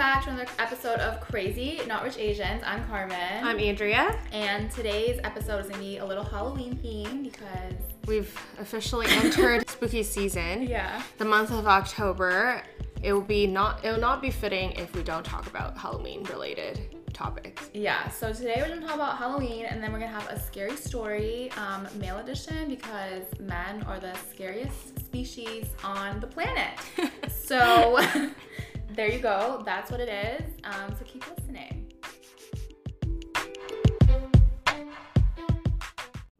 back to another episode of Crazy Not Rich Asians. I'm Carmen. I'm Andrea. and today's episode is gonna be a little Halloween theme because We've officially entered spooky season. yeah. The month of October. It will be not it will not be fitting if we don't talk about Halloween related topics. Yeah, so today we're gonna talk about Halloween and then we're gonna have a scary story, um, male edition, because men are the scariest species on the planet. so there you go, that's what it is. Um, so keep listening.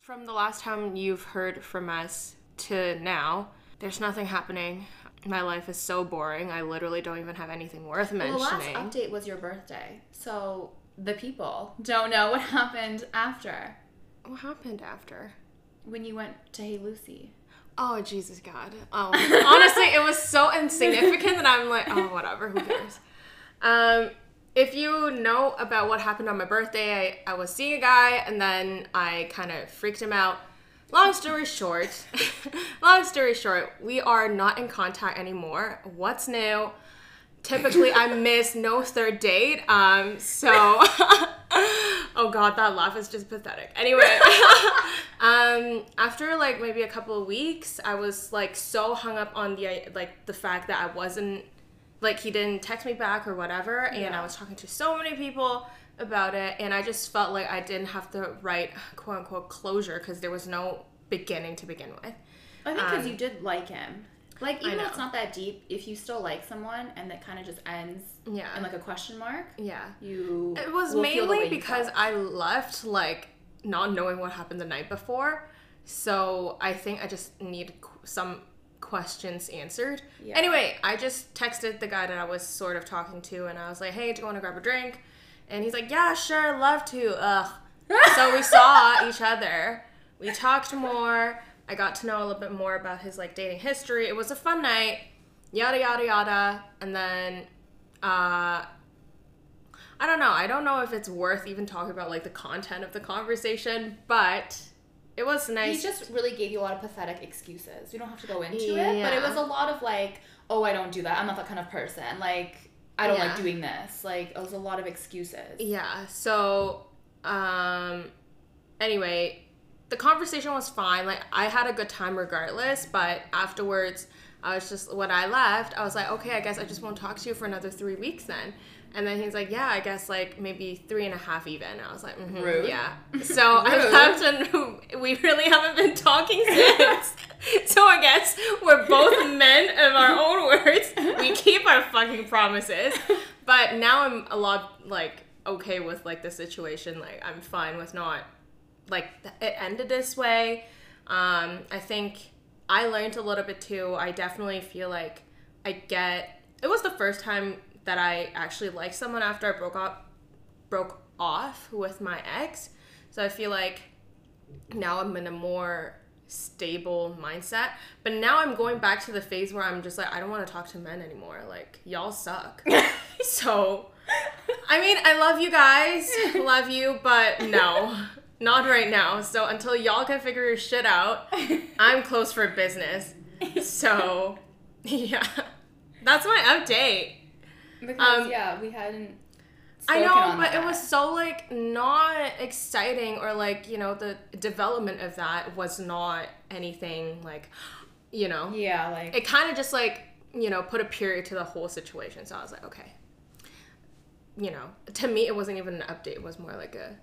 From the last time you've heard from us to now, there's nothing happening. My life is so boring. I literally don't even have anything worth Well, the last update was your birthday, so the people don't know what happened after what happened after? when you went to Hey Lucy. Oh Jesus God! Oh, honestly, it was so insignificant that I'm like, oh, whatever. Who cares? Um, if you know about what happened on my birthday, I, I was seeing a guy and then I kind of freaked him out. Long story short, long story short, we are not in contact anymore. What's new? Typically, I miss no third date. Um, so, oh god, that laugh is just pathetic. Anyway, um, after like maybe a couple of weeks, I was like so hung up on the like the fact that I wasn't like he didn't text me back or whatever, and Yeah. I was talking to so many people about it, and I just felt like I didn't have the right quote unquote closure because there was no beginning to begin with. I think because Um, you did like him. Like even though it's not that deep, if you still like someone and it kind of just ends Yeah. in like a question mark, Yeah. you It was will feel the way mainly because. I left like not knowing what happened the night before. So I think I just need qu- some questions answered. Yeah. Anyway, I just texted the guy that I was sort of talking to and I was like, "Hey, do you want to grab a drink?" And he's like, "Yeah, sure, love to." Ugh. so we saw each other. We talked more. I got to know a little bit more about his like dating history. It was a fun night. Yada yada yada. And then uh I don't know. I don't know if it's worth even talking about like the content of the conversation, but it was nice. he just really gave you a lot of pathetic excuses. You don't have to go into it, but it was a lot of like, oh, I don't do that. I'm not that kind of person. Like I don't like doing this. Like it was a lot of excuses. yeah. So um anyway, the conversation was fine. Like I had a good time regardless, but afterwards I was just when I left, I was like, okay, I guess I just won't talk to you for another three weeks then. And then he's like, yeah, I guess like maybe three and a half even. I was like, mhm, Rude. yeah. So I left and we really haven't been talking since. so I guess we're both men of our own words. We keep our fucking promises. But now I'm a lot like okay with like the situation. Like I'm fine with not like it ended this way. Um, I think I learned a little bit too. I definitely feel like I get. It was the first time that I actually liked someone after I broke up, broke off with my ex. So I feel like now I'm in a more stable mindset. But now I'm going back to the phase where I'm just like I don't want to talk to men anymore. Like y'all suck. so I mean, I love you guys, love you, but no, not right now. So until y'all can figure your shit out, I'm closed for business. So, yeah, that's my update. Because Um, yeah, we hadn't. I know, but it was so like not exciting, or like you know the development of that was not anything like, you know, Yeah, like it kind of just like you know put a period to the whole situation. So I was like, okay, you know, to me it wasn't even an update. It was more like a,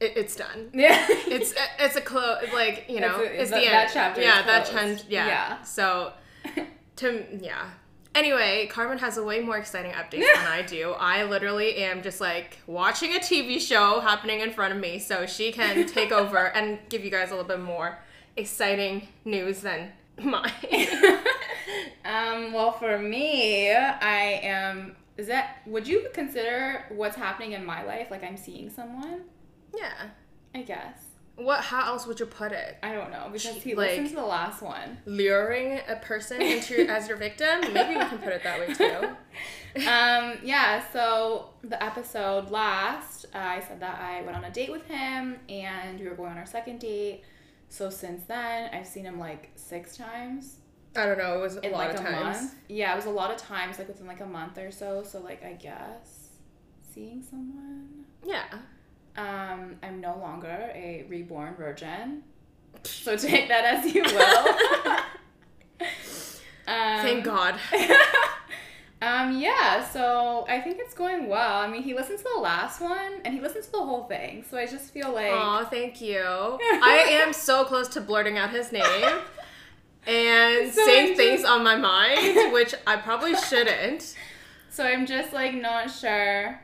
it, it's done. yeah. It's it's a close like you know It's a- it's, the end. that chapter Yeah, that chapter. Yeah. Yeah. So to yeah. Anyway, Carmen has a way more exciting updates than I do. I literally am just like watching a TV show happening in front of me, so she can take over and give you guys a little bit more exciting news than mine. Um, well, for me, I am. Is that? Would you consider what's happening in my life like I'm seeing someone? Yeah. I guess. What? How else would you put it? I don't know because he Like- listened to the last one. Luring a person into as your victim? Maybe we can put it that way too. um, yeah. So the episode last, uh, I said that I went on a date with him, and we were going on our second date. So since then, I've seen him like six times. I don't know. It was a in lot like of a times. month. Yeah, it was a lot of times, like within like a month or so. So like I guess seeing someone. Yeah. Um, I'm no longer a reborn virgin. So take that as you will. um, Thank God. um, yeah, so I think it's going well. I mean, he listened to the last one and he listened to the whole thing. So I just feel like Oh, thank you. I am so close to blurting out his name and So saying I'm things on my mind, which I probably shouldn't. so I'm just like not sure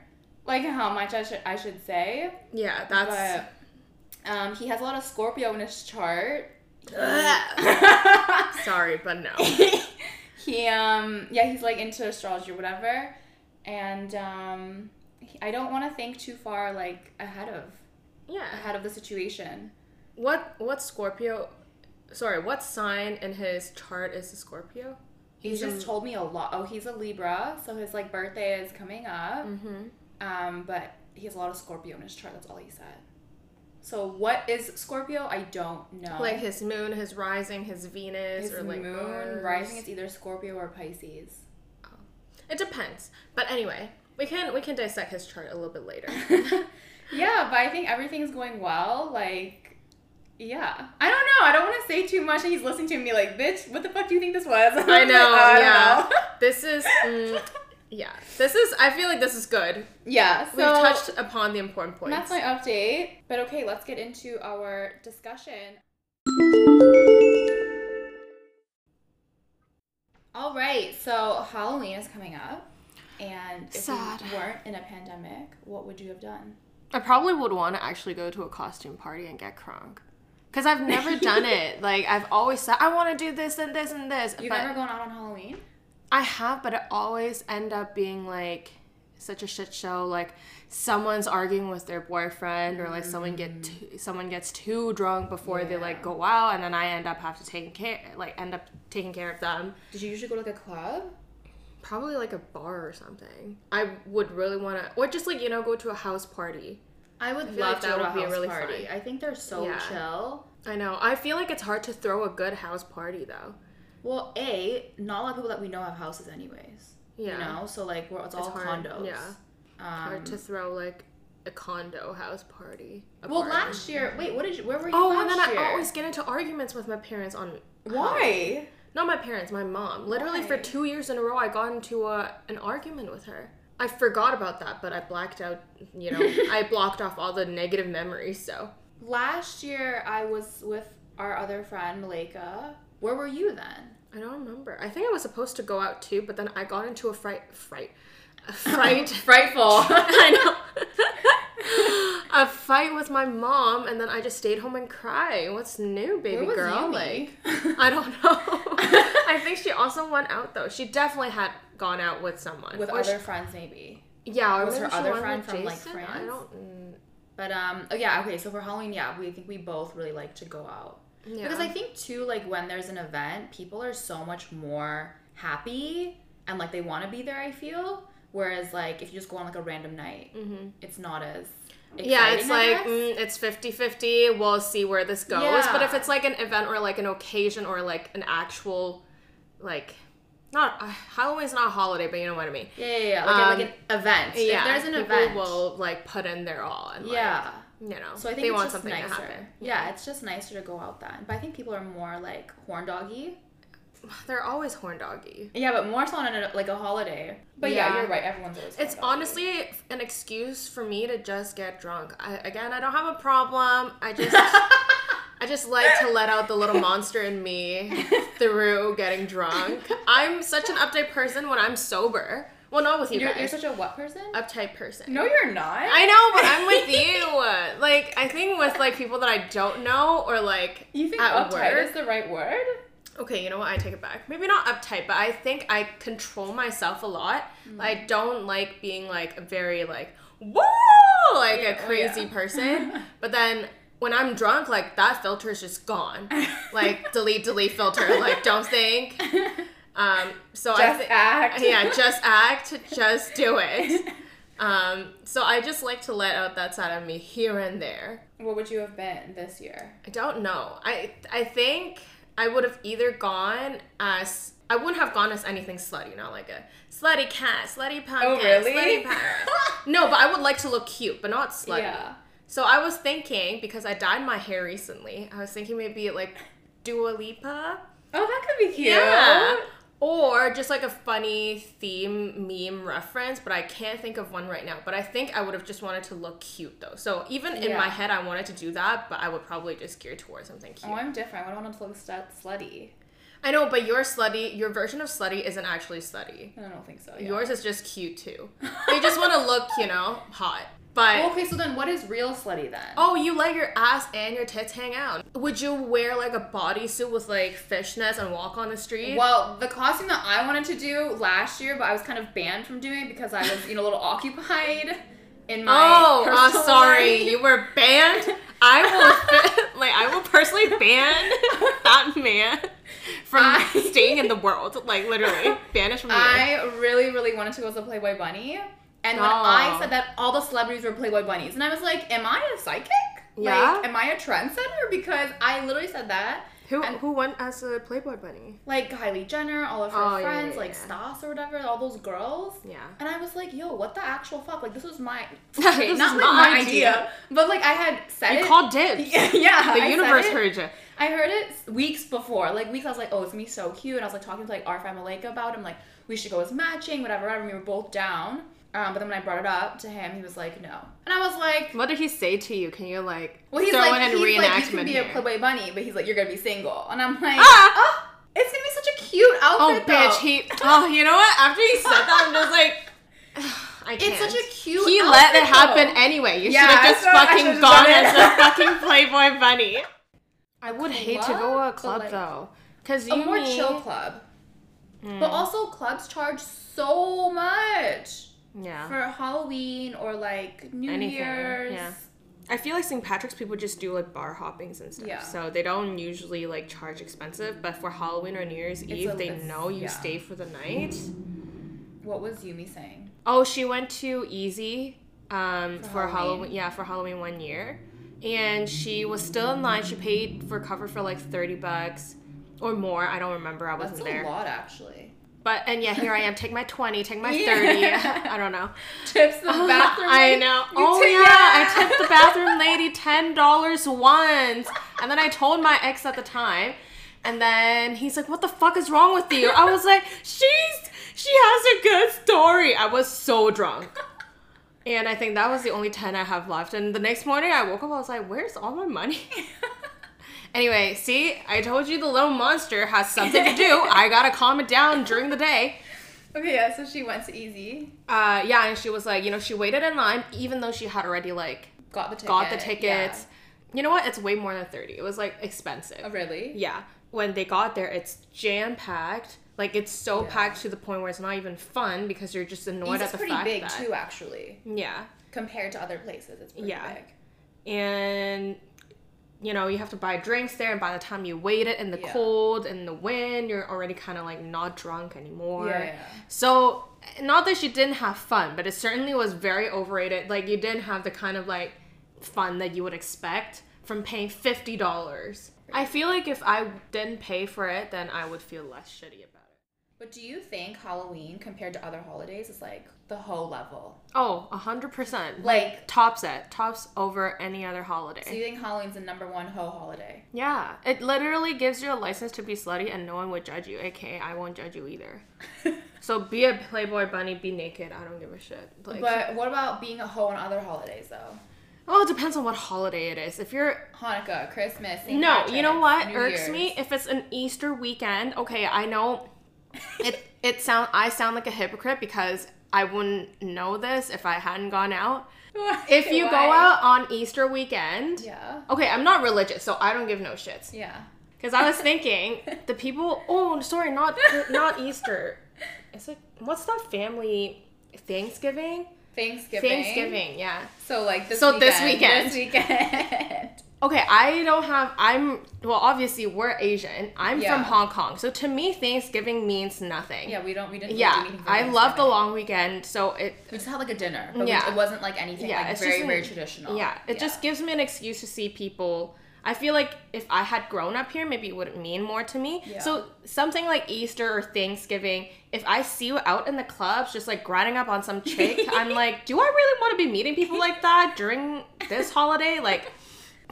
like how much I should I should say. Yeah, that's. But um, he has a lot of Scorpio in his chart. Sorry, but no. he um yeah he's like into astrology or whatever, and um I don't want to think too far like ahead of Yeah. ahead of the situation. What what Scorpio? Sorry, what sign in his chart is a Scorpio? He's just told me a lot. Oh, he's a Libra, so his like birthday is coming up. Mm-hmm. Um, but he has a lot of Scorpio in his chart. That's all he said. So what is Scorpio? I don't know. Like his moon, his rising, his Venus, his or like moon Mars. rising is either Scorpio or Pisces. It depends. But anyway, we can we can dissect his chart a little bit later. yeah, but I think everything's going well. Like, yeah. I don't know. I don't want to say too much. And he's listening to me like, bitch, what the fuck do you think this was? I like, know, "Oh, I yeah. know." This is mm, yeah. This is I feel like this is good. yeah. So We've touched upon the important points. that's my update. But okay, let's get into our discussion. All right, so Halloween is coming up, and if Sad. we weren't in a pandemic, what would you have done? I probably would want to actually go to a costume party and get crunk. Cause I've never done it. Like I've always said, I want to do this and this and this. You've but never gone out on Halloween? I have, but it always end up being like such a shit show. Like someone's arguing with their boyfriend, or like someone get mm-hmm. too, someone gets too drunk before they like go out, and then I end up have to take care, like end up taking care of them. Did you usually go to like a club? Probably like a bar or something. I would really want to, or just like you know, go to a house party. I would feel love like to that would a be house really party. fun. I think they're so Yeah. chill. I know. I feel like it's hard to throw a good house party though. Well, a not a lot of people that we know have houses, anyways. Yeah. You know, so like we're it's all hard, condos. yeah. Um, Hard to throw like a condo house party. well, party. last year, wait, what did you? Where were you Oh, last and then year? I always get into arguments with my parents on Why? Not my parents, my mom. Literally for two years in a row, I got into a, an argument with her. I forgot about that, but I blacked out. You know, I blocked off all the negative memories. So Last year, I was with our other friend Malika. Where were you then? I don't remember. I think I was supposed to go out too, but then I got into a fright, fright, a fright. Frightful. I know. a fight with my mom, and then I just stayed home and cried. What's new, baby girl? Like, I don't know. I think she also went out though. She definitely had gone out with someone. with Or other she- friends, maybe. yeah, or was her other friend from, like, France? I don't. But um, oh yeah, okay. So for Halloween, yeah, we think we both really like to go out. Yeah. Because I think too, like when there's an event, people are so much more happy and like they want to be there. I feel. Whereas like if you just go on like a random night, Mhm. it's not as Yeah, it's like mm, it's 50-50. We'll see where this goes. But if it's like an event or like an occasion or like an actual, like, not uh, Halloween's not a holiday, but you know what I mean. yeah, yeah, yeah. Like, Um, like an event. Yeah, if there's an people event, will like put in their all and yeah. You know, So I think they it's want something nicer. to happen. Yeah, it's just nicer to go out then. But I think people are more like horn doggy. They're always horn doggy. Yeah, but more so on a, like a holiday. But yeah, Yeah. you're right. Everyone's always. It's honestly an excuse for me to just get drunk. I, again, I don't have a problem. I just I just like to let out the little monster in me through getting drunk. I'm such an uptight person when I'm sober. Well, not with you You're, guys. you're such a what person? uptight person. no, you're not. I know, but I'm with you. Like, I think with like people that I don't know or like you think at uptight work. is the right word? Okay, you know what? I take it back. Maybe not uptight, but I think I control myself a lot. Mm. I don't like being like a very like whoa, like Yeah, a oh, crazy yeah. person. but then when I'm drunk, like that filter is just gone. Like delete, delete filter. Like don't think. Um, so I Just think act. yeah, just act, just do it. Um, so I just like to let out that side of me here and there. What would you have been this year? I don't know. I I think I would have either gone as I wouldn't have gone as anything slutty, not like a slutty cat, slutty pumpkin, Oh, really? slutty pirate. no, but I would like to look cute, but not slutty. Yeah. So I was thinking because I dyed my hair recently, I was thinking maybe like Dua Lipa. Oh, that could be cute. Yeah. Or just like a funny theme meme reference, but I can't think of one right now. But I think I would have just wanted to look cute though. So even in Yeah. my head, I wanted to do that, but I would probably just gear towards something oh, cute. Oh, I'm different. I want to look slut- slutty. I know, but your slutty, your version of slutty isn't actually slutty. I don't think so. Yeah. Yours is just cute too. you just want to look, you know, hot. But Well, okay, so then what is real slutty then? Oh, you let your ass and your tits hang out. Would you wear like a bodysuit with like fishnets and walk on the street? Well, the costume that I wanted to do last year, but I was kind of banned from doing because I was, you know, a little occupied in my. Oh, uh, sorry, life. you were banned. I will, like, I will personally ban that man from I- staying in the world. Like, literally, banished from the earth. I really, really wanted to go as a Playboy bunny. And when I said that all the celebrities were Playboy bunnies, and I was like, am I a psychic? Yeah. Like, am I a trendsetter? Because I literally said that. Who and- who went as a Playboy bunny? Like Kylie Jenner, all of her Oh, friends, yeah, like yeah. Stassie or whatever, all those girls. Yeah. And I was like, yo, what the actual fuck? Like, this was my. Okay, is not like my idea. idea. But, like, I had said You it. called dibs. yeah, yeah. The I universe heard you. I heard it weeks before. Like, weeks, I was like, oh, it's gonna be so cute. And I was, like, talking to, like, Arfa Malika about him. Like, we should go as matching, whatever, whatever. And we were both down. Um, but then when I brought it up to him, he was like, no. And I was like, What did he say to you? Can you like well, he's throw like, in a he's like, you reenactment can be here? a Playboy bunny, but he's like, you're gonna be single. And I'm like, Ah! oh, it's gonna be such a cute Oh, outfit. bitch, though. he. Oh, you know what? After he said that, I'm just like, I can't. It's such a cute. He let it happen though. anyway. You Yeah, should have just so fucking gone as a fucking Playboy bunny. I would hate to go to a Club, like, though, because A more mean- chill club. Hmm. But also, clubs charge so much yeah. for Halloween or like New Anything, Year's. yeah. I feel like St. Patrick's people just do like bar hoppings and stuff. Yeah. So they don't usually like charge expensive, but for Halloween or New Year's Eve, they it's- know you yeah. stay for the night. What was Yumi saying? Oh, she went to Easy um, For for, Halloween. Halloween. Yeah, for Halloween one year, and she was still in line. She paid for cover for like thirty bucks or more. I don't remember. I wasn't a there. A lot, actually. But and yeah, here I am. Take my twenty. Take my Yeah. thirty. I don't know. Tips the ah, bathroom. I know. Oh tip- yeah, I tipped the bathroom lady ten dollars once, and then I told my ex at the time, and then he's like, "What the fuck is wrong with you?" I was like, "She's she has a good story." I was so drunk. And I think that was the only 10 I have left. And the next morning I woke up, I was like, where's all my money? anyway, see, I told you the little monster has something to do. I gotta calm it down during the day. Okay, yeah. So she went to Easy, Uh, yeah, and she was like, you know, she waited in line even though she had already like got the ticket. got the tickets. You know what? It's way more than 30. It was like expensive. Oh, really? Yeah. When they got there, it's jam packed. Like it's so Yeah. packed to the point where it's not even fun because you're just annoyed Easy's at the pretty fact big that too, actually, yeah, compared to other places. It's pretty Yeah. big. and you know you have to buy drinks there, and by the time you wait it in the Yeah. cold and the wind, you're already kind of like not drunk anymore. Yeah, yeah. So not that she didn't have fun, but it certainly was very overrated. Like you didn't have the kind of like fun that you would expect from paying fifty dollars. I feel like if I didn't pay for it, then I would feel less shitty about it. But do you think Halloween compared to other holidays is like the whole level? Oh, a hundred percent. Like, tops it, tops over any other holiday. so you think Halloween's the number one ho holiday? Yeah, it literally gives you a license to be slutty and no one would judge you, aka I won't judge you either. So be a Playboy bunny, be naked, I don't give a shit. Like, but what about being a hoe on other holidays though? well, it depends on what holiday it is. If you're Hanukkah, Christmas. St. no, you know what New irks Year's. me if it's an Easter weekend. Okay, I know it. It sound I sound like a hypocrite because I wouldn't know this if I hadn't gone out. If you go out on Easter weekend, Yeah. okay, I'm not religious, so I don't give no shits. Yeah. Because I was thinking the people. Oh, sorry, not not Easter. It's like what's that family Thanksgiving? Thanksgiving. Thanksgiving, yeah. So like this So weekend. this weekend. This weekend. Okay, I don't have. I'm well. Obviously, we're Asian. I'm Yeah. from Hong Kong, so to me, Thanksgiving means nothing. yeah, we don't we didn't do Yeah, anything I love the long weekend, so it. We just had like a dinner, but Yeah. we, it wasn't like anything Yeah, like it's very just very traditional. Yeah, it just gives me an excuse to see people I feel like if I had grown up here, maybe it would mean more to me. Yeah. So something like Easter or Thanksgiving, if I see you out in the clubs just like grinding up on some chick, I'm like, do I really want to be meeting people like that during this holiday? Like,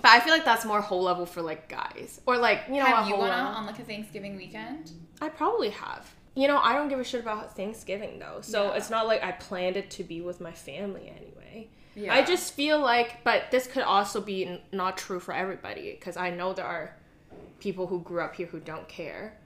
but I feel like that's more whole level for like guys or like you know Have you gone out on like a Thanksgiving weekend? I probably have. You know, I don't give a shit about Thanksgiving though, so Yeah. it's not like I planned it to be with my family anyway. Yeah. I just feel like, but this could also be n- not true for everybody because I know there are people who grew up here who don't care,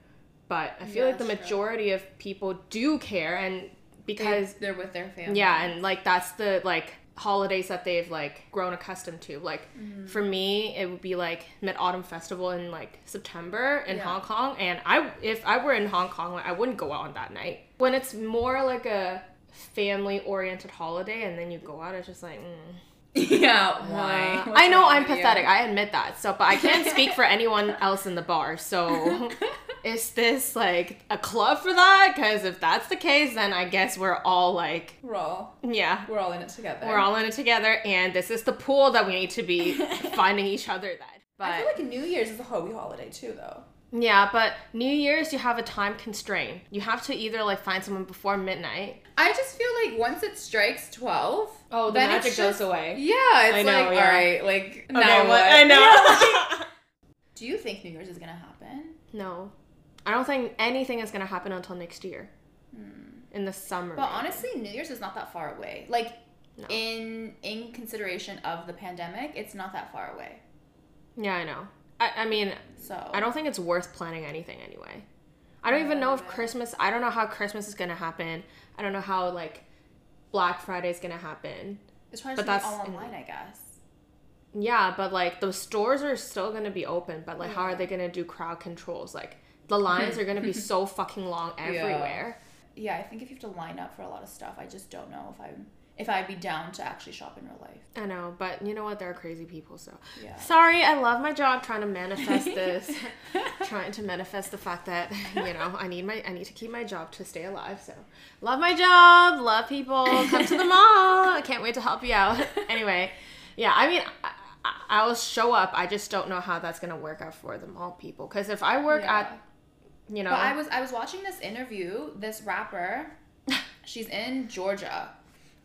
but I feel Yeah, like the that's true. majority of people do care, and because they, are with their family. yeah, and like that's the like holidays that they've like grown accustomed to. Like Mm-hmm. for me, it would be like Mid Autumn Festival in like September in Yeah. Hong Kong, and I if I were in Hong Kong, like, I wouldn't go out on that night. When it's more like a family oriented holiday, and then you go out, it's just like. Mm. yeah. Why? Uh, What's I know I'm with you? pathetic. I admit that. So, but I can't speak for anyone else in the bar. So, is this like a club for that? Because if that's the case, then I guess we're all like, We're all yeah, we're all in it together. we're all in it together, and this is the pool that we need to be finding each other. Then, but I feel like New Year's is a holy holiday too, though. yeah, but New Year's you have a time constraint. You have to either like find someone before midnight. I just feel like once it strikes twelve, Oh, the then magic just- goes away. Yeah, it's I know, like yeah. all right, like Okay, now what? I know. Do you think New Year's is gonna happen? no, I don't think anything is gonna happen until next year. Hmm. In the summer. But honestly, New Year's is not that far away. Like No. in in consideration of the pandemic, it's not that far away. Yeah, I know. I, I mean, So I don't think it's worth planning anything anyway. I don't even know if. Christmas, I don't know how Christmas is going to happen. I don't know how, like, Black Friday is going to happen. it's probably but that's all in- online, I guess. Yeah, but, like, the stores are still going to be open, but, like, how are they going to do crowd controls? Like, the lines are going to be so fucking long everywhere. Yeah, I think if you have to line up for a lot of stuff, I just don't know if I'm if I'd be down to actually shop in real life. I know, but you know what? There are crazy people, so. Yeah. Sorry, I love my job trying to manifest this. trying to manifest the fact that, you know, I need my I need to keep my job to stay alive. So love my job, love people, come to the mall. I can't wait to help you out. Anyway, yeah, I mean I, I, I'll show up. I just don't know how that's gonna work out for the mall people. Because if I work Yeah. at, you know, But I was I was watching this interview. This rapper, she's in Georgia,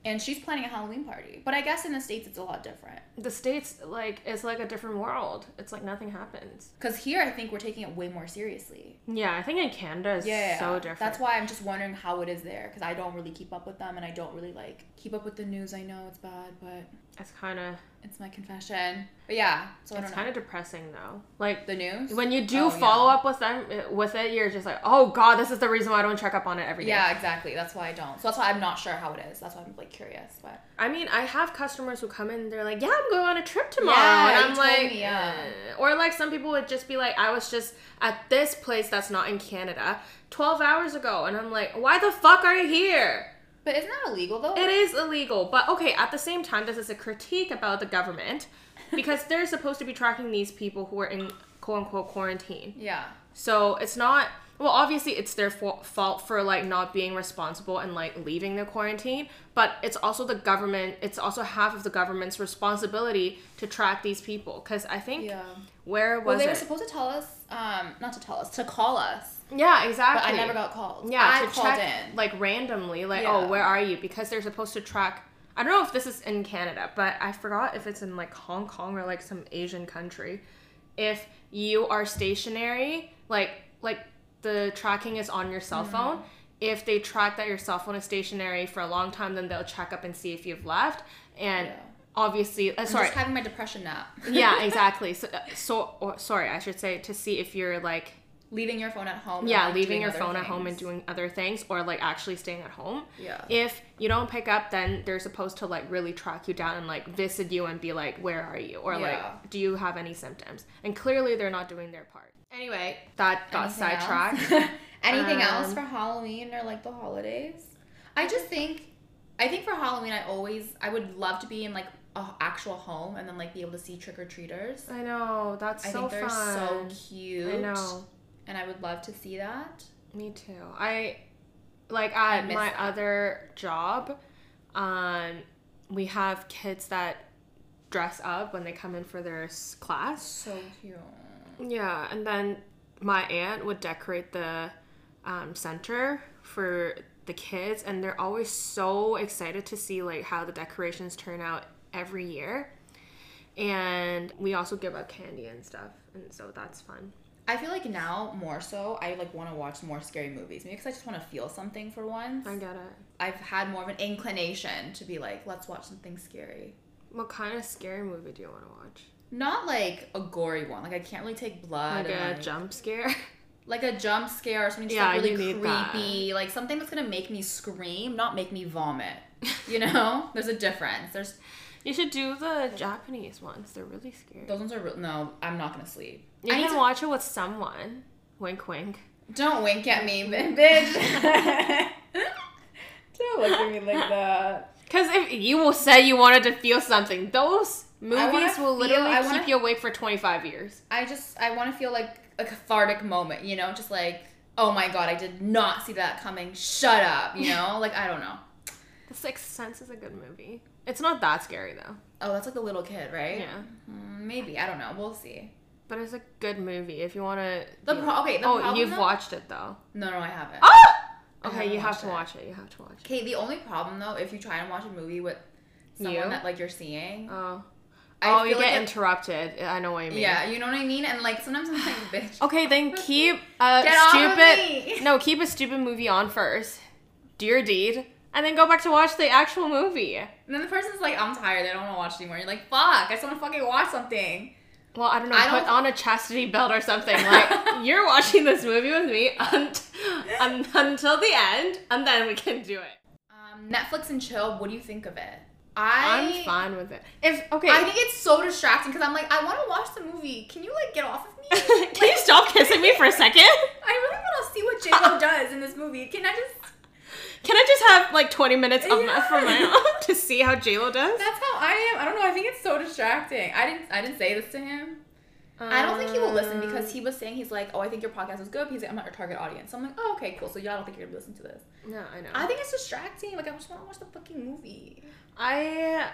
and she's planning a Halloween party. But I guess in the states it's a lot different. the states like it's like a different world. It's like nothing happens. Cause here I think we're taking it way more seriously. Yeah, I think in Canada is Yeah, so different. That's why I'm just wondering how it is there. Cause I don't really keep up with them, and I don't really like keep up with the news. I know it's bad, but it's kind of it's my confession. But yeah, so it's kind of depressing though. Like the news. when you do Oh, follow yeah. up with them with it, you're just like, oh god, this is the reason why I don't check up on it every day. Yeah, exactly. That's why I don't. So that's why I'm not sure how it is. That's why I'm like curious. But I mean, I have customers who come in, they're like, yeah, I'm going on a trip tomorrow, Yeah, and I'm like, me, yeah. eh. or like some people would just be like, I was just at this place that's not in Canada 12 hours ago, and I'm like, why the fuck are you here? But isn't that illegal though? It is illegal, but okay, at the same time, this is a critique about the government because they're supposed to be tracking these people who are in quote unquote quarantine. Yeah. So it's not well, obviously it's their fa- fault for like not being responsible and like leaving the quarantine, but it's also the government. It's also half of the government's responsibility to track these people. Because I think Yeah. where was Well, they it? were supposed to tell us, um, not to tell us, to call us, yeah, exactly. but I never got called. Yeah, I to called check in. like randomly, like, Yeah. oh, where are you? Because they're supposed to track. I don't know if this is in Canada, but I forgot if it's in like Hong Kong or like some Asian country. If you are stationary, like like the tracking is on your cell Mm-hmm. phone. If they track that your cell phone is stationary for a long time, then they'll check up and see if you've left. And Yeah. Obviously, uh, I'm sorry, just having my depression nap. yeah, exactly. So, uh, so or, sorry, I should say to see if you're like leaving your phone at home. yeah like, leaving your phone at home and doing other things or like actually staying at home Yeah. if you don't pick up then they're supposed to like really track you down and like visit you and be like where are you or Yeah. like do you have any symptoms and clearly they're not doing their part anyway that got Anything else? sidetracked Anything else Um, for Halloween or like the holidays? I just think, I think for Halloween, I always, I would love to be in like a actual home and then like be able to see trick or treaters. i know that's I so think they're fun so cute. i know And I would love to see that. Me too. I like at miss my that. other job, um, we have kids that dress up when they come in for their class. So cute. Yeah, and then my aunt would decorate the um, center for the kids, and they're always so excited to see like how the decorations turn out every year. And we also give out candy and stuff, and so that's fun. I feel like now more so, I like want to watch more scary movies. Maybe because I just want to feel something for once. I get it. I've had more of an inclination to be like, let's watch something scary. What kind of scary movie do you want to watch? Not like a gory one. Like I can't really take blood. Like and, a jump scare? like a jump scare or something just Yeah, like really that. creepy. Like something that's gonna make me scream, not make me vomit. You know? There's a difference. There's you should do the Japanese ones. They're really scary. those ones are real. No, I'm not gonna sleep. You I need can to- watch it with someone. Wink, wink. Don't wink at me, bitch. Don't look at me like that. Because if you will say you wanted to feel something, those movies will feel- literally I wanna- keep you awake for 25 years. I just I want to feel like a cathartic moment, you know, just like oh my god, I did not see that coming. Shut up, you know, like I don't know. The Sixth Sense is a good movie. It's not that scary though. Oh, that's like the little kid, right? Yeah. Mm, maybe I don't know. We'll see. But it's a good movie if you want to. The pro- okay, the oh, you've though- watched it though. No, no, I haven't. Ah! I Okay, haven't you have watched to it. watch it. You have to watch it. Okay, the only problem though, if you try and watch a movie with someone You? that like you're seeing, Oh. I oh, you feel get it- interrupted. I know what you mean. yeah, you know what I mean. And like sometimes I'm like, bitch. Okay, then keep a Get off of stupid. me. No, keep a stupid movie on first. Do your deed, and then go back to watch the actual movie. And then the person's like, I'm tired. I don't want to watch anymore. You're like, fuck. I just want to fucking watch something. Well, I don't know. I put don't- on a chastity belt or something. Like you're watching this movie with me un- un- until the end, and then we can do it. Um, Netflix and chill. What do you think of it? I I'm fine with it. If okay, I think it's so distracting because I'm like, I want to watch the movie. Can you like get off of me? can you stop kissing me for a second? I really want to see what J Lo does in this movie. Can I just? Can I just have like 20 minutes of Yeah. for my own to see how J Lo does? That's how I am. I don't know. I think it's so distracting. I didn't. I didn't say this to him. I don't think he will listen because he was saying he's like, oh, I think your podcast is good. He's like, I'm not your target audience. So I'm like, oh, okay, cool. So y'all don't think you're gonna listen to this? No, I know. I think it's distracting. Like I just want to watch the fucking movie. I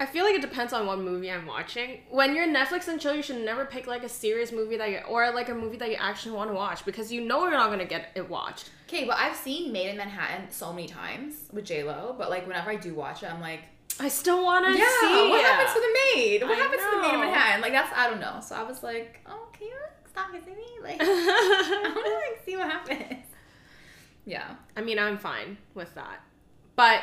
I feel like it depends on what movie I'm watching. When you're Netflix and chill, you should never pick like a serious movie that you or like a movie that you actually want to watch because you know you're not gonna get it watched. Okay, but I've seen Maid in Manhattan so many times with J Lo, but like whenever I do watch it, I'm like, I still want to yeah, see. what it. happens to the maid? What I happens to the maid in. Manhattan? Like that's I don't know. So I was like, oh, can you like, stop kissing me? Like I want to like see what happens. Yeah, I mean, I'm fine with that, but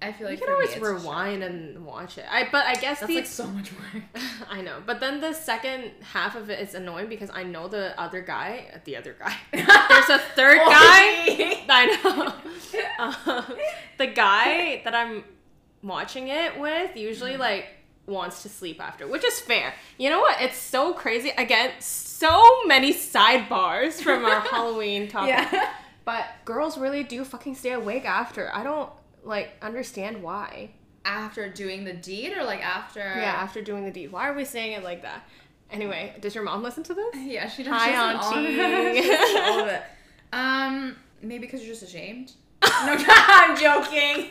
I feel like you can always rewind and watch it. I but I guess That's the like so much work. I know, but then the second half of it is annoying because I know the other guy, the other guy. There's a third guy. I know. Um, the guy that I'm watching it with usually Mm-hmm. like wants to sleep after, which is fair. You know what? It's so crazy. Again, so many sidebars from our Halloween topic. Yeah. But girls really do fucking stay awake after. I don't like understand why. After doing the deed or like after? Yeah, after doing the deed. Why are we saying it like that? Anyway, does your mom listen to this? Yeah, she does. Hi, she does all of Auntie. all of it. Um, maybe because you're just ashamed. No, I'm joking.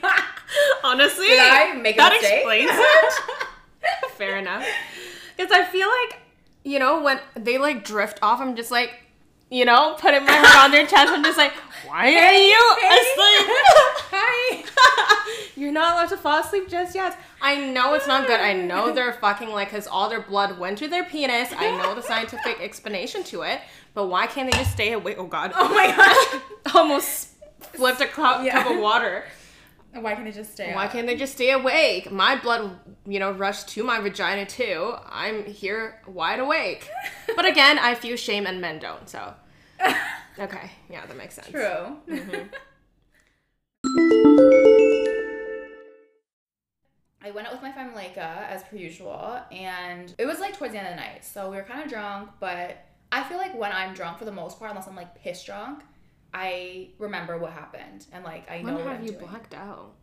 Honestly, Did I make a that mistake? explains it. Fair enough. Because I feel like, you know, when they like drift off, I'm just like, you know, putting my head on their chest. I'm just like, why are you Hi. asleep? You're not allowed to fall asleep just yet. I know it's not good. I know they're fucking like, because all their blood went to their penis. I know the scientific explanation to it. But why can't they just stay awake? Oh, God. Oh my god. Almost flipped a Yeah. cup of water. Why can't it just stay? Why up? can't they just stay awake? My blood, you know, rushed to my vagina too. I'm here wide awake. But again, I feel shame and men don't, so. Okay, yeah, that makes sense. True. Mhm. I went out with my friend Malika as per usual, and it was like towards the end of the night, so we were kind of drunk. But I feel like when I'm drunk, for the most part, unless I'm like piss drunk, I remember what happened and like I know When have you doing. blacked out?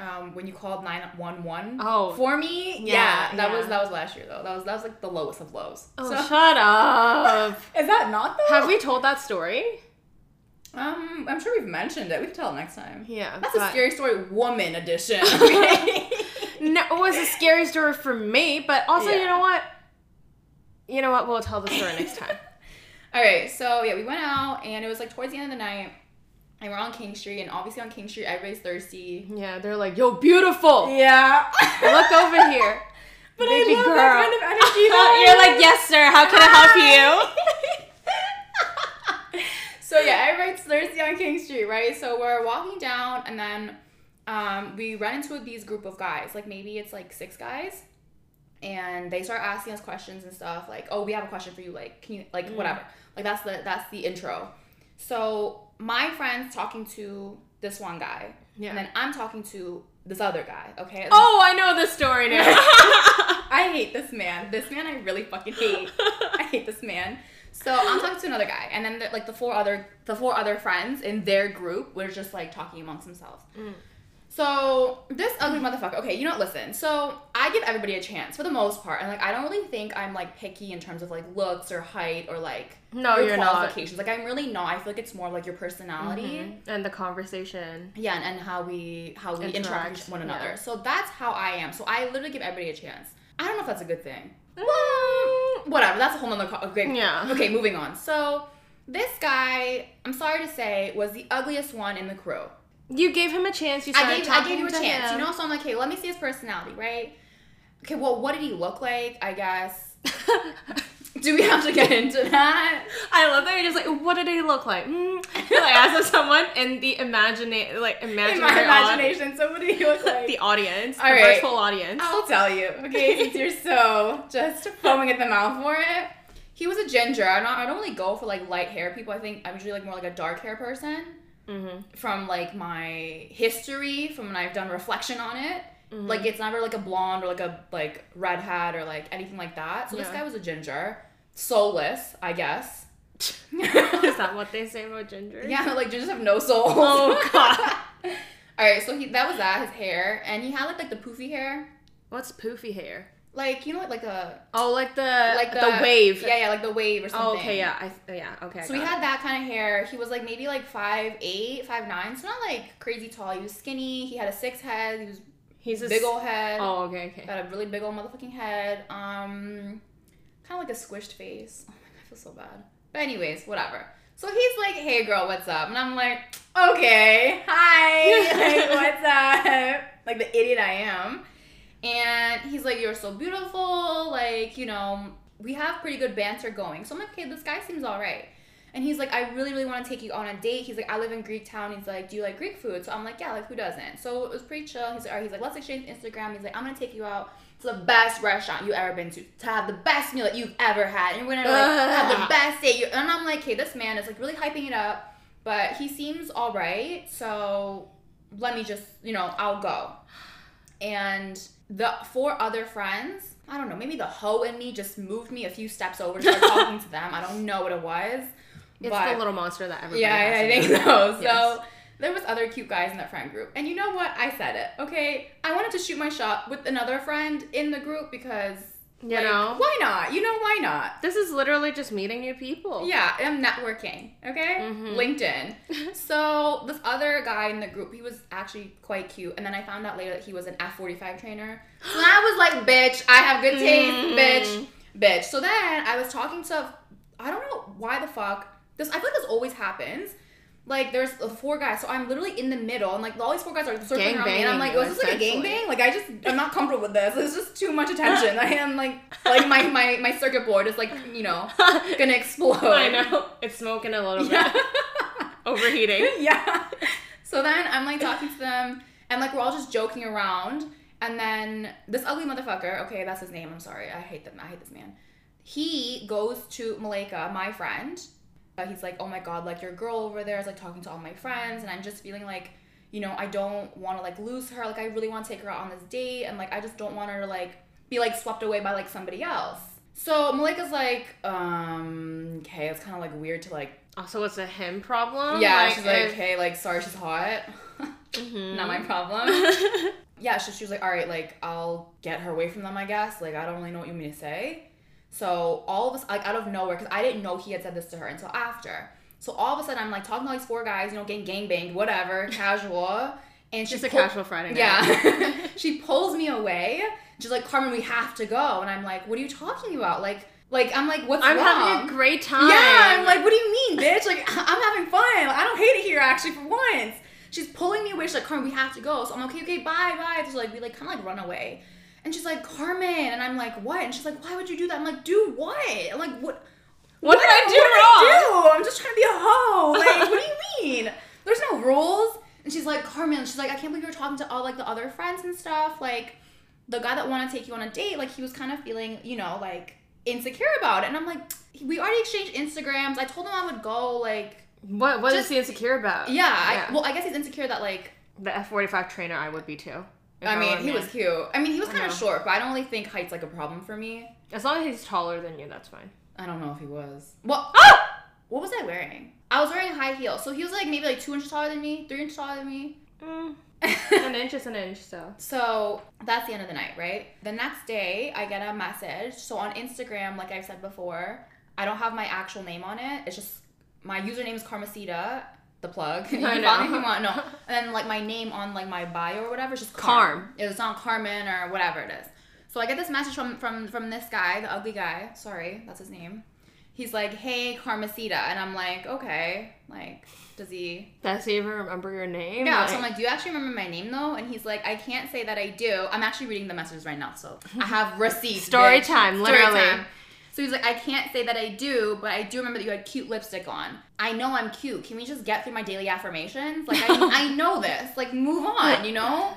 um, when you called nine one one. Oh. for me, Yeah, yeah, that yeah. was that was last year though. That was that was like the lowest of lows. Oh, so, shut up. is that not though? have we told that story? Um, I'm sure we've mentioned it. We can tell it next time. Yeah. That's a scary story, woman edition. No, it was a scary story for me, but also, Yeah. you know what? You know what? We'll tell the story next time. All right, so yeah, we went out and it was like towards the end of the night, and we're on King Street, and obviously on King Street, everybody's thirsty. Yeah, they're like, yo, beautiful. Yeah. Look over here. But Baby I love girl. that kind of energy. You're like, yes, sir. How can I help you? so yeah, everybody's thirsty on King Street, right? So we're walking down, and then um, we run into these group of guys. Like maybe it's like six guys, and they start asking us questions and stuff. Like, oh, we have a question for you. Like, can you like whatever? Like that's the that's the intro. So my friend's talking to this one guy, Yeah. and then I'm talking to this other guy. Okay. Oh, I know this story now. I hate this man. This man I really fucking hate. I hate this man. So I'm talking to another guy, and then the, like the four other the four other friends in their group were just like talking amongst themselves. Mm. So this ugly motherfucker. Okay, you know what? Listen. So I give everybody a chance for the most part, and like I don't really think I'm like picky in terms of like looks or height or like No, your you're not. qualifications. Like I'm really not. I feel like it's more like your personality. Mhm. And the conversation. Yeah, and, and how we how we interact, Interact, with one another. yeah. So that's how I am. So I literally give everybody a chance. I don't know if that's a good thing. Mm. Whatever. That's a whole nother. Co- okay. Yeah. Okay. Moving on. So this guy, I'm sorry to say, was the ugliest one in the crew. You gave him a chance. You said I started gave I gave you a chance. him. You know. So I'm like, hey, let me see his personality, right? Okay. Well, what did he look like? I guess. Do we have to get into that? I love that you're just like, what did he look like? Mm. like as if someone in the imagine like In imaginary my aud- imagination, so what did he look like? the audience, All the right. virtual audience. I'll tell you, okay, since you're so just foaming at the mouth for it. He was a ginger. I don't, I don't really go for like light hair people. I think I'm usually like more like a dark hair person. Mm-hmm. From like my history, from when I've done reflection on it, Mm-hmm. like it's never like a blonde or like a like redhead or like anything like that. So this guy was a ginger, soulless, I guess. Is that what they say about ginger? yeah, like gingers have no soul. Oh, God. All right, so he that was that his hair, and he had like like the poofy hair, What's poofy hair? Like you know what, like a Oh, like the like the, wave. Yeah, yeah, like the wave or something. Oh, okay, yeah. I yeah, okay. So we had that kind of hair. He was like maybe like five eight, five nine. So not like crazy tall. He was skinny. He had a six head. He was. He's a big old head. Oh, okay, okay. Got a really big old motherfucking head. Um, kind of like a squished face. Oh my god, I feel so bad. But anyways, whatever. So he's like, "Hey girl, what's up?" And I'm like, "Okay, hi, like, what's up?" Like the idiot I am. And he's like, "You're so beautiful. Like, you know, we have pretty good banter going." So I'm like, "Okay, this guy seems all right." And he's like, I really, really want to take you on a date. He's like, I live in Greek town. He's like, Do you like Greek food? So I'm like, Yeah, like who doesn't? So it was pretty chill. He's like, All right. He's like, Let's exchange Instagram. He's like, I'm gonna take you out to the best restaurant you ever been to, to have the best meal that you've ever had, and we're gonna like have the best date. You- And I'm like, Okay, this man is like really hyping it up, but he seems all right. So let me just, you know, I'll go. And the four other friends, I don't know, maybe the hoe in me just moved me a few steps over to talking to them. I don't know what it was. It's but- the little monster that everybody yeah, has I think so. So Yes. there was other cute guys in that friend group. And you know what? I said it. Okay. I wanted to shoot my shot with another friend in the group because You like, know? why not? You know why not? This is literally just meeting new people. Yeah, I'm networking. Okay, Mhm. LinkedIn. so this other guy in the group, he was actually quite cute, and then I found out later that he was an F45 trainer. So I was like, "Bitch, I have good taste, Mm. bitch, bitch." So then I was talking to, I don't know why the fuck this. I feel like this always happens. Like there's four guys, so I'm literally in the middle, and like all these four guys are circling around me, and I'm like, "Was this like a gangbang?" Like I just, I'm not comfortable with this. It's just too much attention. I am like, like my my my circuit board is like, you know, gonna explode. I know. It's smoking a little Yeah. bit. Overheating. yeah. So then I'm like talking to them, and like we're all just joking around, and then this ugly motherfucker. Okay, that's his name. I'm sorry. I hate them. I hate this man. He goes to Malika, my friend. He's like, oh my god, like your girl over there is like talking to all my friends, and I'm just feeling like, you know, I don't want to like lose her. Like I really want to take her out on this date, and like I just don't want her to like be like swept away by like somebody else. So Malika's like, um, okay, it's kind of like weird to like Also, it's a him problem. yeah, she's like, if- hey, like, sorry, she's hot. Mhm. Not my problem. yeah, so she was like, all right, like, I'll get her away from them, I guess. Like, I don't really know what you mean to say. So all of us, like, out of nowhere, because I didn't know he had said this to her until after. So all of a sudden, I'm like talking to all these four guys, you know, getting gangbanged, whatever, casual. and she Just a pull- casual Friday night. Yeah. she pulls me away. She's like, Carmen, we have to go. And I'm like, what are you talking about? Like, like I'm like, what's I'm wrong? having a great time. Yeah, I'm like, what do you mean, bitch? Like, I'm having fun. Like, I don't hate it here, actually, for once. She's pulling me away. She's like, Carmen, we have to go. So I'm like, okay, okay, bye, bye. So like, we like kind of like run away. And she's like, Carmen. And I'm like, what? And she's like, why would you do that? I'm like, do what? I'm like, what? What did I do what wrong? I do? I'm just trying to be a hoe. Like, what do you mean? There's no rules. And she's like, Carmen, she's like, I can't believe you're talking to all like the other friends and stuff. Like, the guy that wanted to take you on a date, like he was kind of feeling, you know, like insecure about it. And I'm like, we already exchanged Instagrams. I told him I would go. Like, What what is Just- he insecure about? yeah, I, well, I guess he's insecure that like. the F forty five trainer I would be too. I mean, he man. was cute. I mean, he was kind of short, but I don't really think height's like a problem for me. As long as he's taller than you, that's fine. I don't know if he was. Well, Ah! what was I wearing? I was wearing high heels, so he was like maybe like two inches taller than me, three inches taller than me. Mm, an inch is an inch, so. So that's the end of the night, right? The next day, I get a message. So on Instagram, like I've said before, I don't have my actual name on it. It's just my username is Carmacita, the plug. you I can know. follow me if you want. No, and then like my name on like my bio or whatever is just Carm. Carm. It's not Carmen or whatever it is. So I get this message from from from this guy, the ugly guy. Sorry, that's his name. He's like, "Hey, Carmesita," and I'm like, "Okay." Like, does he? Does he even remember your name? Yeah, so I'm like, do you actually remember my name though? And he's like, I can't say that I do. I'm actually reading the messages right now, so I have receipts. Story bitch. time, Story literally. time. So he's like, I can't say that I do, but I do remember that you had cute lipstick on. I know I'm cute. Can we just get through my daily affirmations? Like, I, I know this. Like, move on, you know?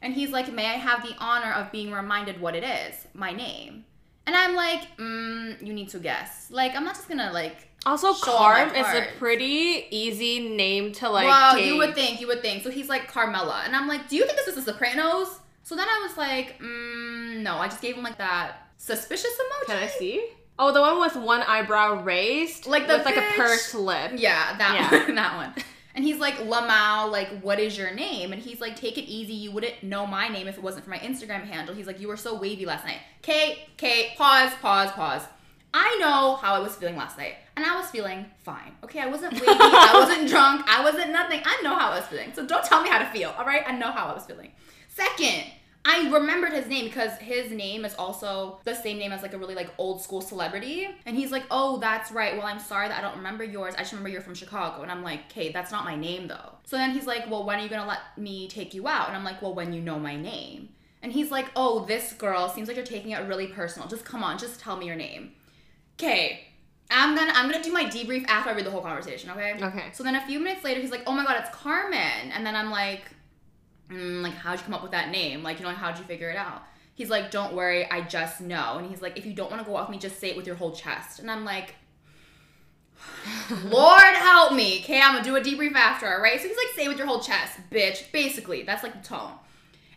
And he's like, May I have the honor of being reminded what it is? My name. And I'm like, mm, you need to guess. Like, I'm not just gonna, like, also, Carm is a pretty easy name to like. well, you would think, you would think. So he's like Carmela, and I'm like, do you think this is The Sopranos? So then I was like, mm, no. I just gave him like that suspicious emoji. Can I see? Oh, the one with one eyebrow raised, Like the with like a pursed lip. Yeah, that Yeah. one, that one. And he's like, Lamau, like, what is your name? And he's like, take it easy. You wouldn't know my name if it wasn't for my Instagram handle. He's like, you were so wavy last night. Kate, Kate, pause, pause, pause. I know how I was feeling last night. And I was feeling fine. Okay, I wasn't wavy. I wasn't drunk. I wasn't nothing. I know how I was feeling. So don't tell me how to feel, all right? I know how I was feeling. Second, I remembered his name because his name is also the same name as like a really like old school celebrity. And he's like, oh, that's right. Well, I'm sorry that I don't remember yours. I just remember you're from Chicago. And I'm like, okay, that's not my name though. So then he's like, well, when are you gonna let me take you out? And I'm like, well, when you know my name. And he's like, oh, this girl seems like you're taking it really personal. Just come on, just tell me your name. Okay. I'm gonna I'm gonna do my debrief after I read the whole conversation, okay? Okay. So then a few minutes later, he's like, "Oh my god, it's Carmen," and then I'm like, mm, "Like, how'd you come up with that name? Like, you know, like, how'd you figure it out?" He's like, "Don't worry, I just know." And he's like, "If you don't want to go with me, just say it with your whole chest." And I'm like, "Lord help me." Okay, I'm gonna do a debrief after, all right? So he's like, "Say it with your whole chest, bitch." Basically, that's like the tone.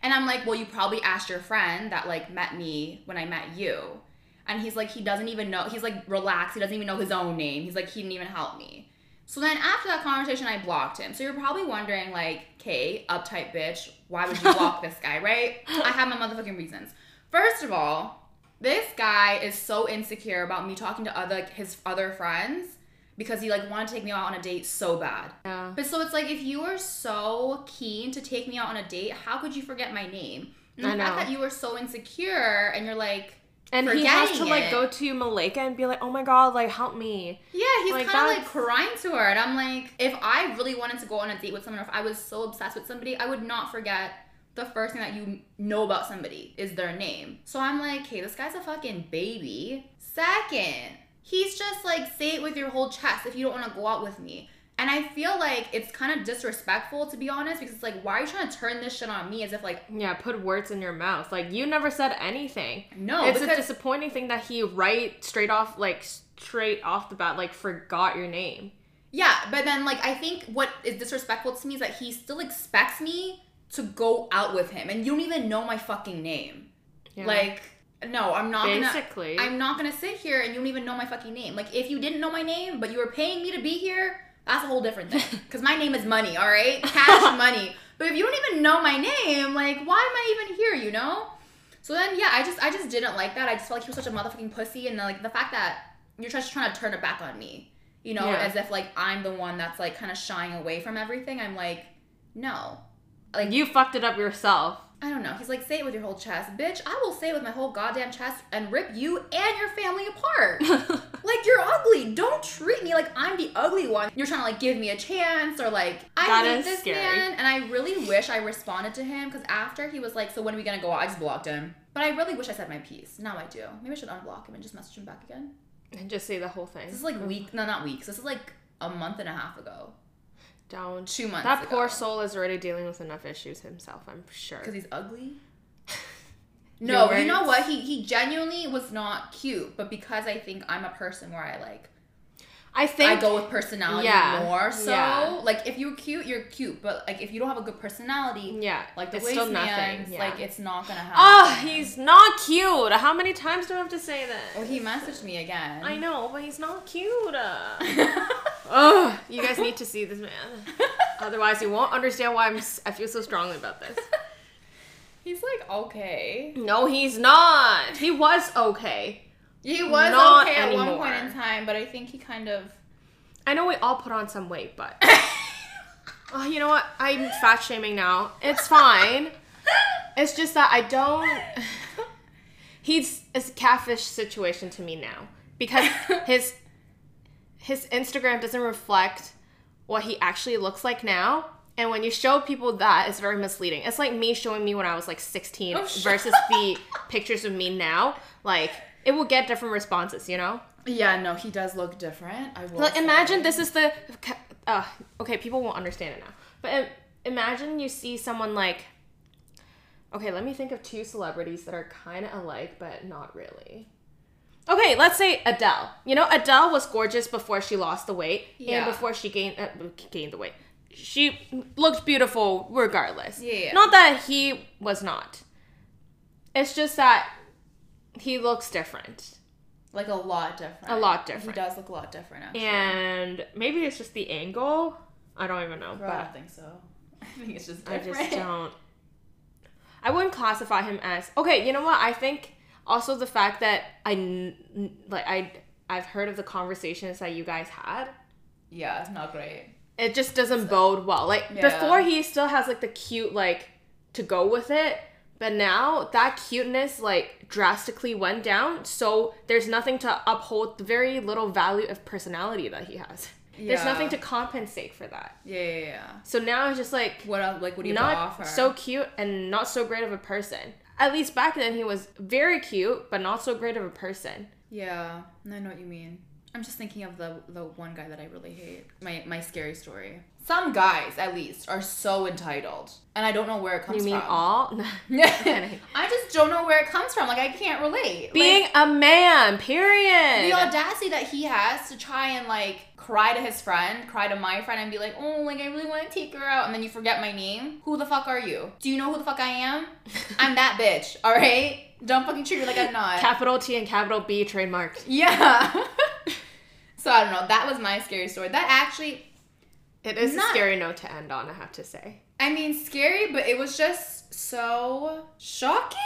And I'm like, "Well, you probably asked your friend that like met me when I met you." And he's like, he doesn't even know. He's like, relaxed. He doesn't even know his own name. He's like, he didn't even help me. So then after that conversation, I blocked him. So you're probably wondering, like, Kay, uptight bitch, why would you block this guy, right? I have my motherfucking reasons. First of all, this guy is so insecure about me talking to other his other friends because he like wanted to take me out on a date so bad. Yeah. But so it's like if you were so keen to take me out on a date, how could you forget my name? And the I fact know. that you were so insecure and you're like, And he has to like it. go to Malika and be like, "Oh my god, like help me." Yeah, he's Like, kind of like crying to her, and I'm like, if I really wanted to go on a date with someone, or if I was so obsessed with somebody, I would not forget the first thing that you know about somebody is their name. So I'm like, hey, this guy's a fucking baby. Second, he's just like, say it with your whole chest if you don't want to go out with me. And I feel like it's kind of disrespectful to be honest, because it's like, why are you trying to turn this shit on me as if like, Yeah, put words in your mouth. Like you never said anything. no, it's a disappointing thing that he right straight off like straight off the bat like forgot your name. Yeah, but then like I think what is disrespectful to me is that he still expects me to go out with him, and you don't even know my fucking name. Yeah. Like, no, I'm not basically. gonna. I'm not gonna sit here and you don't even know my fucking name. Like, if you didn't know my name, but you were paying me to be here, that's a whole different thing. Because my name is money, all right, cash money. But if you don't even know my name, like, why am I even here? You know. So then, yeah, I just, I just didn't like that. I just felt like he was such a motherfucking pussy, and then like the fact that you're just trying to turn it back on me, you know, Yeah. as if like I'm the one that's like kind of shying away from everything. I'm like, no, like You fucked it up yourself. I don't know. He's like, say it with your whole chest, bitch. I will say it with my whole goddamn chest and rip you and your family apart. like you're ugly. Don't treat me like I'm the ugly one. You're trying to like give me a chance or like I That hate this scary. man. And I really wish I responded to him because after he was like, so when are we gonna go out? I just blocked him. But I really wish I said my piece. Now I do. Maybe I should unblock him and just message him back again. and just say the whole thing. This is like week. No, not weeks. This is like a month and a half ago. Don't. Two months. That ago. poor soul is already dealing with enough issues himself, I'm sure. Because he's ugly. No, you know what? He he genuinely was not cute, but because I think I'm a person where I like I think I go with personality Yeah, more. So yeah. like if you're cute, you're cute, but like if you don't have a good personality, yeah, like the it's waist still man, nothing. Yeah. like it's not gonna ah, happen. oh, he's not cute. How many times do I have to say that? Well, he messaged me again. I know, but he's not cute. Oh, you guys need to see this man. Otherwise, you won't understand why I'm. I feel so strongly about this. He's like okay. No, he's not. He was okay. He was Not okay at one point in time, but I think he kind of. I know we all put on some weight, but oh, you know what? I'm fat shaming now. It's fine. It's just that I don't. He's a catfish situation to me now because his his Instagram doesn't reflect what he actually looks like now. And when you show people that, it's very misleading. It's like me showing me when I was like 16 Oh, versus the pictures of me now. Like it will get different responses, you know. Yeah, no, he does look different. I will. Like imagine this is the uh, okay, people won't understand it now. But imagine you see someone like Okay, let me think of two celebrities that are kind of alike but not really. Okay, let's say Adele. You know, Adele was gorgeous before she lost the weight Yeah. and before she gained uh, gained the weight. She looked beautiful regardless. Yeah, yeah. Not that he was not. It's just that he looks different. like a lot different. A lot different. He does look a lot different, actually. And maybe it's just the angle. I don't even know, Bro, I don't think so. I think it's just I just don't. I wouldn't classify him as okay. You know what? I think also the fact that I like I I've heard of the conversations that you guys had. Yeah, it's not great. It just doesn't bode well. Like Yeah. before, he still has like the cute like to go with it, but now that cuteness like drastically went down. So there's nothing to uphold the very little value of personality that he has. There's nothing to compensate for that. Yeah, yeah, yeah. So now it's just like What else? Like, what do you not offer? so cute and not so great of a person. At least back then he was very cute, but not so great of a person. Yeah, I know what you mean. I'm just thinking of the the one guy that I really hate. My my scary story. Some guys, at least, are so entitled, and I don't know where it comes You mean from. all? I just don't know where it comes from. Like I can't relate. Being like, a man, period. the audacity that he has to try and like cry to his friend, cry to my friend, and be like, "Oh, like I really want to take her out," and then you forget my name. Who the fuck are you? Do you know who the fuck I am? I'm that bitch. All right. Don't fucking treat me like I'm not. Capital T and capital B trademarked. Yeah. so I don't know. That was my scary story. That actually, It is Not- a scary note to end on, I have to say. I mean, scary, but it was just so shocking.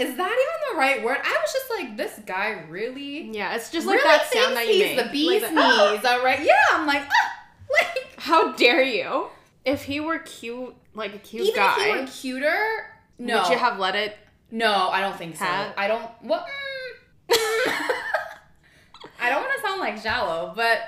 Is that even the right word? I was just like, this guy really, Yeah, it's just like really that thinks sound that you he's make. the bee's Like knees. the- All right. Yeah. I'm like, ah, like How dare you? If he were cute, like a cute even guy, if he were cuter, no, would you have let it? no, I don't think so. I don't. What? I don't want to sound like shallow, but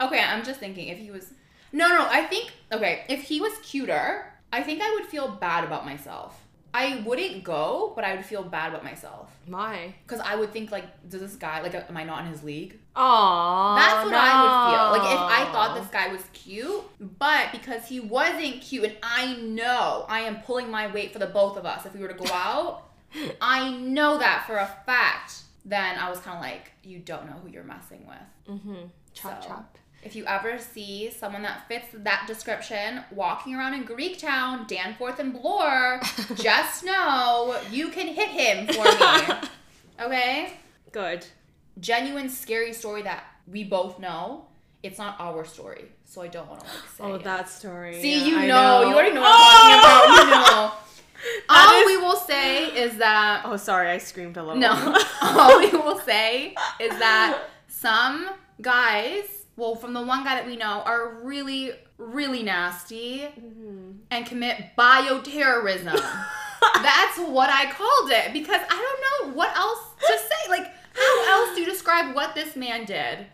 okay. I'm just thinking if he was. No, no. I think okay. If he was cuter, I think I would feel bad about myself. I wouldn't go, but I would feel bad about myself Why? because I would think like, does this guy like, am I not in his league? Aww. That's what I would feel. Like if I thought this guy was cute, but because he wasn't cute, and I know I am pulling my weight for the both of us if we were to go out, I know that for a fact. Then I was kind of like, you don't know who you're messing with. Mm-hmm. Chop So, chop. If you ever see someone that fits that description walking around in Greektown, Danforth and Bloor, just know you can hit him for me. Okay? Good. genuine scary story that we both know. It's not our story, so I don't want to like say. Oh, it. that story. See, Yeah, you I know, you already know what I'm talking oh! about. You know. That all is- we will say is that Oh, sorry, I screamed a little. no. all we will say is that some guys, well, from the one guy that we know, are really, really nasty and commit bioterrorism. That's what I called it because I don't know what else to say. Like, how else do you describe what this man did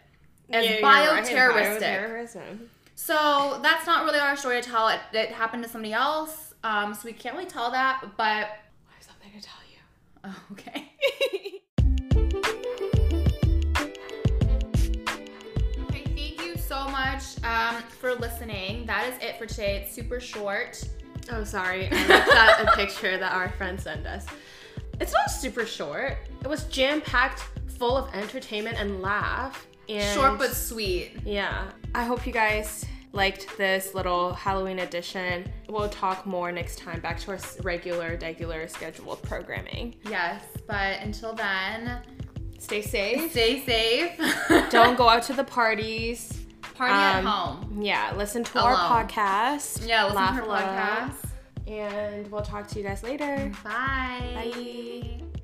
as Yeah, bioterroristic? bioterrorism. So that's not really our story to tell. It, it happened to somebody else, um, so we can't really tell that. But I have something to tell you. oh. Okay, much um, for listening. That is it for today. It's super short. Oh, sorry. I looked at a picture that our friend sent us. It's not super short. It was jam packed, full of entertainment and laugh. And Short but sweet. yeah. I hope you guys liked this little Halloween edition. We'll talk more next time. Back to our regular, regular scheduled programming. Yes, but until then, Stay safe. stay safe. Don't go out to the parties. Party at Um, home. Yeah, listen to Alone. our podcast. Yeah, listen Laugh to lot. podcast. And we'll talk to you guys later. Bye. Bye.